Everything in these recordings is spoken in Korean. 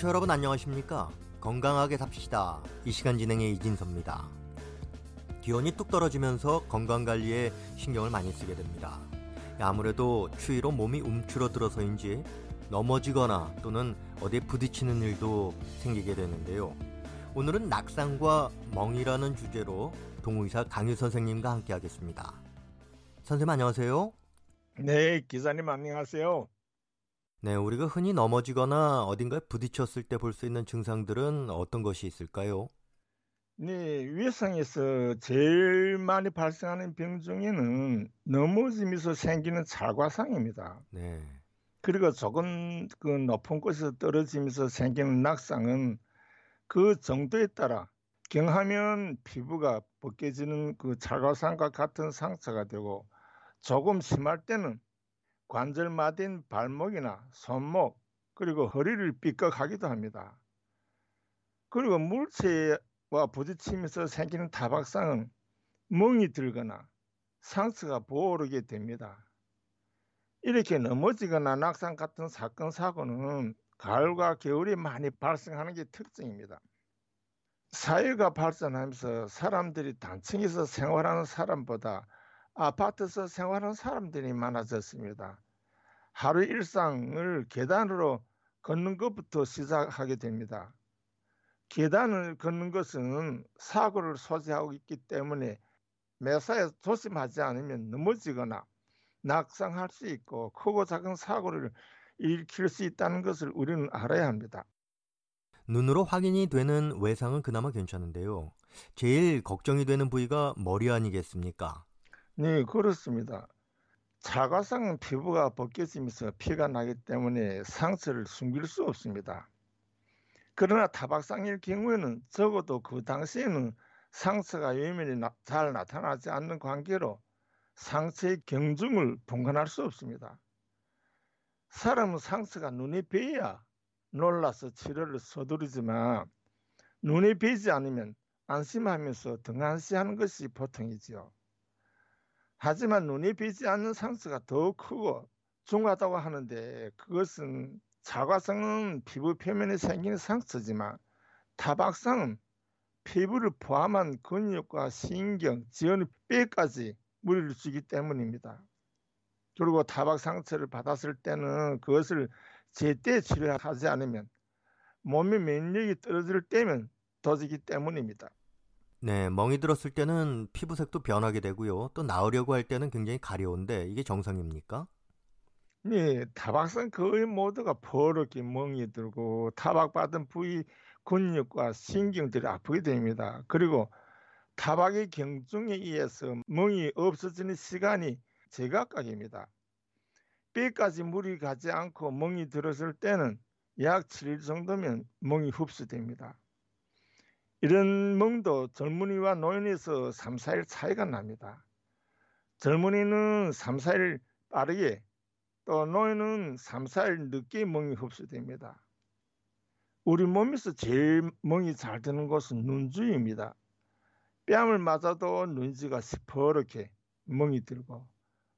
청취자 여러분 안녕하십니까? 건강하게 삽시다. 이 시간 진행의 이진섭입니다. 기온이 뚝 떨어지면서 건강 관리에 신경을 많이 쓰게 됩니다. 아무래도 추위로 몸이 움츠러들어서인지 넘어지거나 또는 어디에 부딪히는 일도 생기게 되는데요. 오늘은 낙상과 멍이라는 주제로 동의사 강유 선생님과 함께 하겠습니다. 선생님 안녕하세요. 네, 기사님 안녕하세요. 네, 우리가 흔히 넘어지거나 어딘가에 부딪혔을 때 볼 수 있는 증상들은 어떤 것이 있을까요? 네, 위성에서 제일 많이 발생하는 병 중에는 넘어지면서 생기는 찰과상입니다. 네. 그리고 조금 그 높은 곳에서 떨어지면서 생기는 낙상은 그 정도에 따라 경하면 피부가 벗겨지는 그 찰과상과 같은 상처가 되고 조금 심할 때는 관절 마딘 발목이나 손목 그리고 허리를 삐걱하기도 합니다. 그리고 물체와 부딪히면서 생기는 타박상은 멍이 들거나 상처가 부어오르게 됩니다. 이렇게 넘어지거나 낙상 같은 사건 사고는 가을과 겨울에 많이 발생하는 게 특징입니다. 사회가 발전하면서 사람들이 단층에서 생활하는 사람보다 아파트에서 생활하는 사람들이 많아졌습니다. 하루 일상을 계단으로 걷는 것부터 시작하게 됩니다. 계단을 걷는 것은 사고를 소지하고 있기 때문에 매사에 조심하지 않으면 넘어지거나 낙상할 수 있고 크고 작은 사고를 일으킬 수 있다는 것을 우리는 알아야 합니다. 눈으로 확인이 되는 외상은 그나마 괜찮은데요. 제일 걱정이 되는 부위가 머리 아니겠습니까? 네, 그렇습니다. 자가상은 피부가 벗겨지면서 피가 나기 때문에 상처를 숨길 수 없습니다. 그러나 타박상일 경우에는 적어도 그 당시에는 상처가 외면이 나, 잘 나타나지 않는 관계로 상처의 경중을 분간할 수 없습니다. 사람은 상처가 눈에 뵈야 놀라서 치료를 서두르지만 눈에 뵈지 않으면 안심하면서 등한시하는 것이 보통이지요. 하지만 눈이 비지 않는 상처가 더 크고 중하다고 하는데 그것은 자과성은 피부 표면에 생기는 상처지만 타박상은 피부를 포함한 근육과 신경, 지연의 뼈까지 무리를 주기 때문입니다. 그리고 타박 상처를 받았을 때는 그것을 제때 치료하지 않으면 몸의 면역이 떨어질 때면 더지기 때문입니다. 네, 멍이 들었을 때는 피부색도 변하게 되고요. 또 나으려고 할 때는 굉장히 가려운데 이게 정상입니까? 네, 타박성 거의 모두가 버럭게 멍이 들고 타박받은 부위 근육과 신경들이 아프게 됩니다. 그리고 타박의 경중에 의해서 멍이 없어지는 시간이 제각각입니다. 뼈까지 물이 가지 않고 멍이 들었을 때는 약 7일 정도면 멍이 흡수됩니다. 이런 멍도 젊은이와 노인에서 3, 4일 차이가 납니다. 젊은이는 3, 4일 빠르게 또 노인은 3, 4일 늦게 멍이 흡수됩니다. 우리 몸에서 제일 멍이 잘 드는 곳은 눈주위입니다. 뺨을 맞아도 눈지가 시퍼렇게 멍이 들고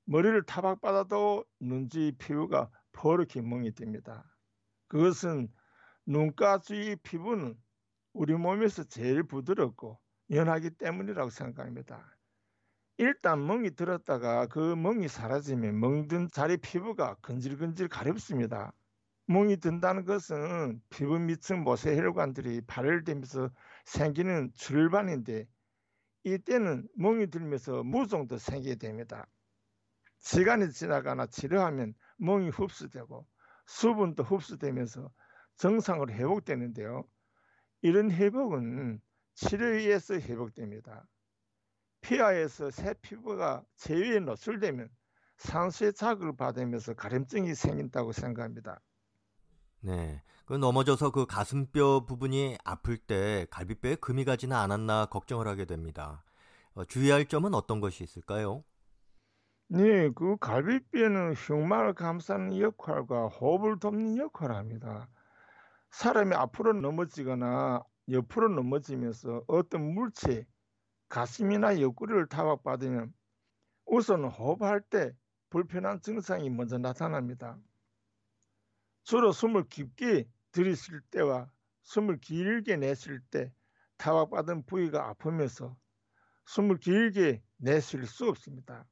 머리를 타박받아도 눈주위 피부가 퍼렇게 멍이 듭니다. 그것은 눈가 주위 피부는 우리 몸에서 제일 부드럽고 연하기 때문이라고 생각합니다. 일단 멍이 들었다가 그 멍이 사라지면 멍든 자리 피부가 근질근질 가렵습니다. 멍이 든다는 것은 피부 밑층 모세 혈관들이 발열되면서 생기는 출반인데 이때는 멍이 들면서 무종도 생기게 됩니다. 시간이 지나가나 치료하면 멍이 흡수되고 수분도 흡수되면서 정상으로 회복되는데요. 이런 회복은 치료에 의해서 회복됩니다. 피하에서 새 피부가 제위에 노출되면 산소의 자극을 받으면서 가림증이 생긴다고 생각합니다. 네. 그 넘어져서 그 가슴뼈 부분이 아플 때 갈비뼈에 금이 가지는 않았나 걱정을 하게 됩니다. 어, 주의할 점은 어떤 것이 있을까요? 네, 그 갈비뼈는 흉막을 감싸는 역할과 호흡을 돕는 역할을 합니다. 사람이 앞으로 넘어지거나 옆으로 넘어지면서 어떤 물체, 가슴이나 옆구리를 타박받으면 우선 호흡할 때 불편한 증상이 먼저 나타납니다. 주로 숨을 깊게 들이쉴 때와 숨을 길게 내쉴 때 타박받은 부위가 아프면서 숨을 길게 내쉴 수 없습니다.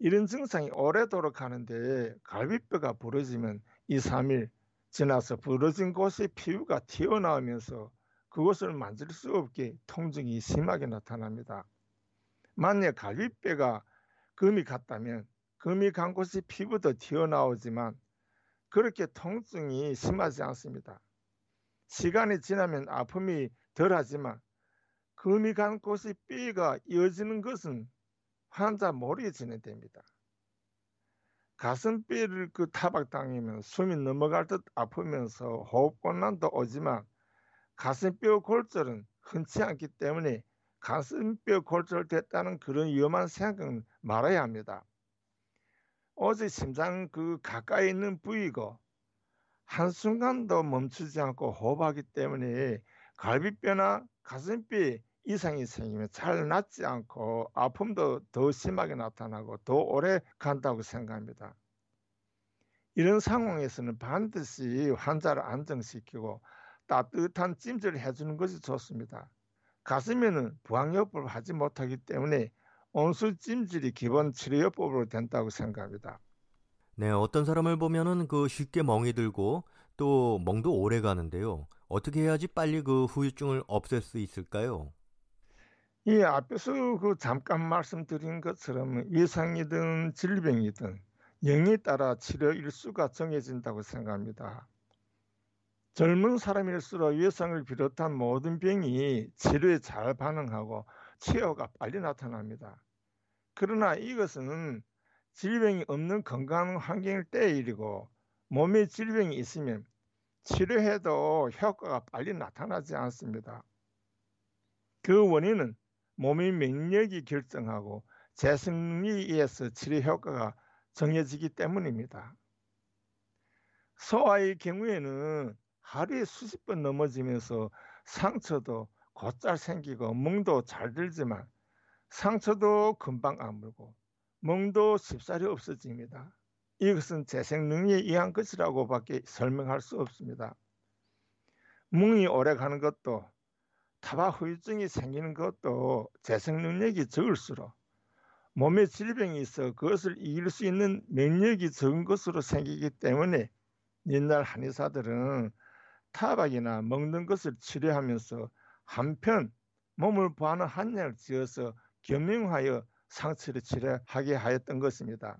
이런 증상이 오래도록 하는데 갈비뼈가 부러지면 2, 3일 지나서 부러진 곳에 피부가 튀어나오면서 그것을 만질 수 없게 통증이 심하게 나타납니다. 만약 갈비뼈가 금이 갔다면 금이 간 곳이 피부도 튀어나오지만 그렇게 통증이 심하지 않습니다. 시간이 지나면 아픔이 덜하지만 금이 간 곳이 뼈가 이어지는 것은 환자 모르게 진행됩니다. 가슴뼈를 그 타박당하면 숨이 넘어갈 듯 아프면서 호흡곤란도 오지만 가슴뼈 골절은 흔치 않기 때문에 가슴뼈 골절됐다는 그런 위험한 생각은 말아야 합니다. 어제 심장 그 가까이 있는 부위고 한순간도 멈추지 않고 호흡하기 때문에 갈비뼈나 가슴뼈 이상이 생기면 잘 낫지 않고 아픔도 더 심하게 나타나고 더 오래 간다고 생각합니다. 이런 상황에서는 반드시 환자를 안정시키고 따뜻한 찜질을 해주는 것이 좋습니다. 가슴에는 부항요법을 하지 못하기 때문에 온수 찜질이 기본 치료요법으로 된다고 생각합니다. 네, 어떤 사람을 보면은 그 쉽게 멍이 들고 또 멍도 오래 가는데요. 어떻게 해야지 빨리 그 후유증을 없앨 수 있을까요? 이 앞에서 그 잠깐 말씀드린 것처럼 위상이든 질병이든 영에 따라 치료 일수가 정해진다고 생각합니다. 젊은 사람일수록 위상을 비롯한 모든 병이 치료에 잘 반응하고 치료가 빨리 나타납니다. 그러나 이것은 질병이 없는 건강한 환경일 때의 일이고 몸에 질병이 있으면 치료해도 효과가 빨리 나타나지 않습니다. 그 원인은 몸의免疫이 결정하고 재생능력에 의해서 치료 효과가 정해지기 때문입니다. 소아의 경우에는 하루에 수십 번 넘어지면서 상처도 곧잘 생기고 멍도 잘 들지만 상처도 금방 아물고 멍도 쉽사리 없어집니다. 이것은 재생 능력에 의한 것이라고밖에 설명할 수 없습니다. 멍이 오래 가는 것도 타박 후유증이 생기는 것도 재생 능력이 적을수록 몸에 질병이 있어 그것을 이길 수 있는 면역이 적은 것으로 생기기 때문에 옛날 한의사들은 타박이나 먹는 것을 치료하면서 한편 몸을 보하는 한약을 지어서 겸용하여 상처를 치료하게 하였던 것입니다.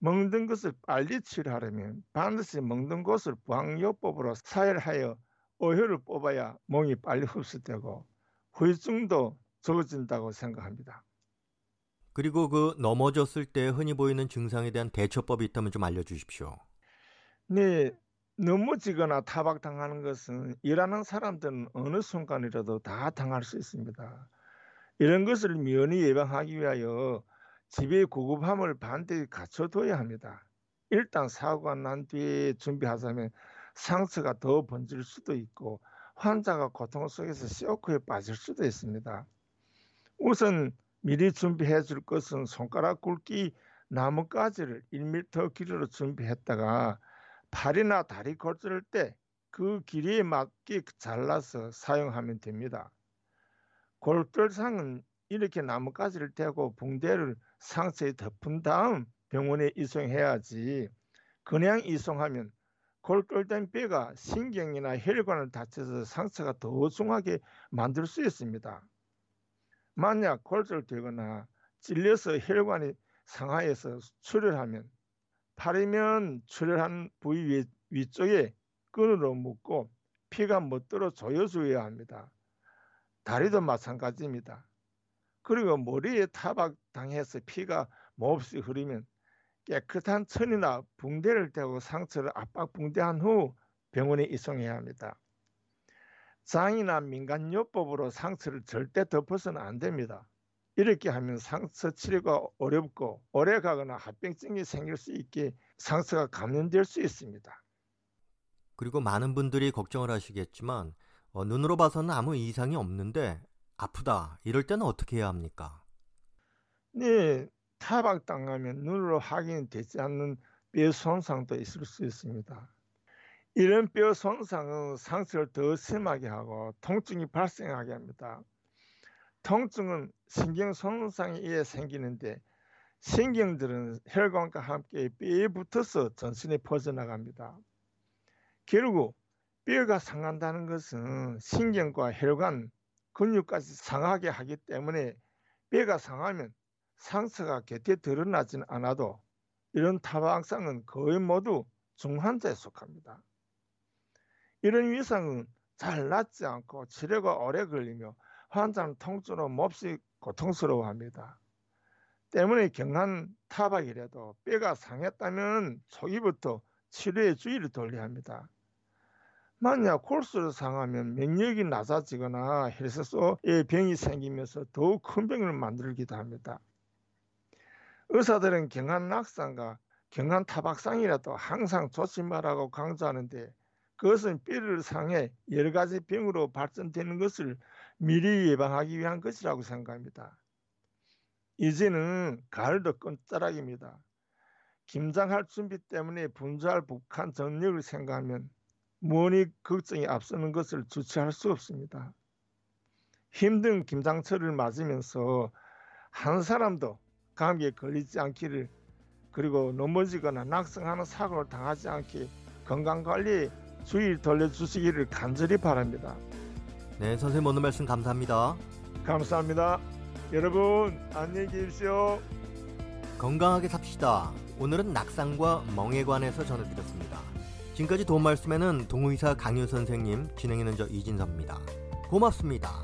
먹는 것을 빨리 치료하려면 반드시 먹는 것을 부항요법으로 사혈하여 오효를 뽑아야 몸이 빨리 흡수되고 후유증도 적어진다고 생각합니다. 그리고 그 넘어졌을 때 흔히 보이는 증상에 대한 대처법이 있다면 좀 알려주십시오. 네, 넘어지거나 타박당하는 것은 일하는 사람들은 어느 순간이라도 다 당할 수 있습니다. 이런 것을 면히 예방하기 위하여 집의 구급함을 반드시 갖춰둬야 합니다. 일단 사고가 난 뒤에 준비하자면 상처가 더 번질 수도 있고 환자가 고통 속에서 쇼크에 빠질 수도 있습니다. 우선 미리 준비해 줄 것은 손가락 굵기 나뭇가지를 1m 길이로 준비했다가 팔이나 다리 골절할 때그 길이에 맞게 잘라서 사용하면 됩니다. 골절상은 이렇게 나뭇가지를 대고 붕대를 상처에 덮은 다음 병원에 이송해야지 그냥 이송하면 골골된 뼈가 신경이나 혈관을 다쳐서 상처가 더 중하게 만들 수 있습니다. 만약 골절 되거나 찔려서 혈관이 상하여서 출혈하면 팔이면 출혈한 부위 위 쪽에 끈으로 묶고 피가 묻도록 조여줘야 합니다. 다리도 마찬가지입니다. 그리고 머리에 타박 당해서 피가 몹시 흐르면 깨끗한 천이나 붕대를 대고 상처를 압박 붕대한 후 병원에 이송해야 합니다. 장이나 민간요법으로 상처를 절대 덮어서는 안 됩니다. 이렇게 하면 상처 치료가 어렵고 오래 가거나 합병증이 생길 수 있게 상처가 감염될 수 있습니다. 그리고 많은 분들이 걱정을 하시겠지만 어, 눈으로 봐서는 아무 이상이 없는데 아프다 이럴 때는 어떻게 해야 합니까? 네, 타박당하면 눈으로 확인되지 않는 뼈 손상도 있을 수 있습니다. 이런 뼈 손상은 상처를 더 심하게 하고 통증이 발생하게 합니다. 통증은 신경 손상에 의해 생기는데 신경들은 혈관과 함께 뼈에 붙어서 전신에 퍼져나갑니다. 결국 뼈가 상한다는 것은 신경과 혈관, 근육까지 상하게 하기 때문에 뼈가 상하면 상처가 곁에 드러나지는 않아도 이런 타박상은 거의 모두 중환자에 속합니다. 이런 위상은 잘 낫지 않고 치료가 오래 걸리며 환자는 통증으로 몹시 고통스러워합니다. 때문에 경한 타박이라도 뼈가 상했다면 초기부터 치료에 주의를 돌려야 합니다. 만약 골수를 상하면免疫이 낮아지거나 혈색소에 병이 생기면서 더욱 큰 병을 만들기도 합니다. 의사들은 경한 낙상과 경한 타박상이라도 항상 조심하라고 강조하는데 그것은 뼈를 상해 여러 가지 병으로 발전되는 것을 미리 예방하기 위한 것이라고 생각합니다. 이제는 가을도 끝자락입니다. 김장할 준비 때문에 분주할 북한 전력을 생각하면 무언이 걱정이 앞서는 것을 주체할 수 없습니다. 힘든 김장철을 맞으면서 한 사람도 감기에 걸리지 않기를 그리고 넘어지거나 낙성하는 사고를 당하지 않게 건강관리에 주의를 돌려주시기를 간절히 바랍니다. 네, 선생님 오늘 말씀 감사합니다. 감사합니다. 여러분 안녕히 계십시오. 건강하게 삽시다. 오늘은 낙상과 멍에 관해서 전해드렸습니다. 지금까지 도움 말씀에는 동의사 강유 선생님, 진행하는 저 이진섭입니다. 고맙습니다.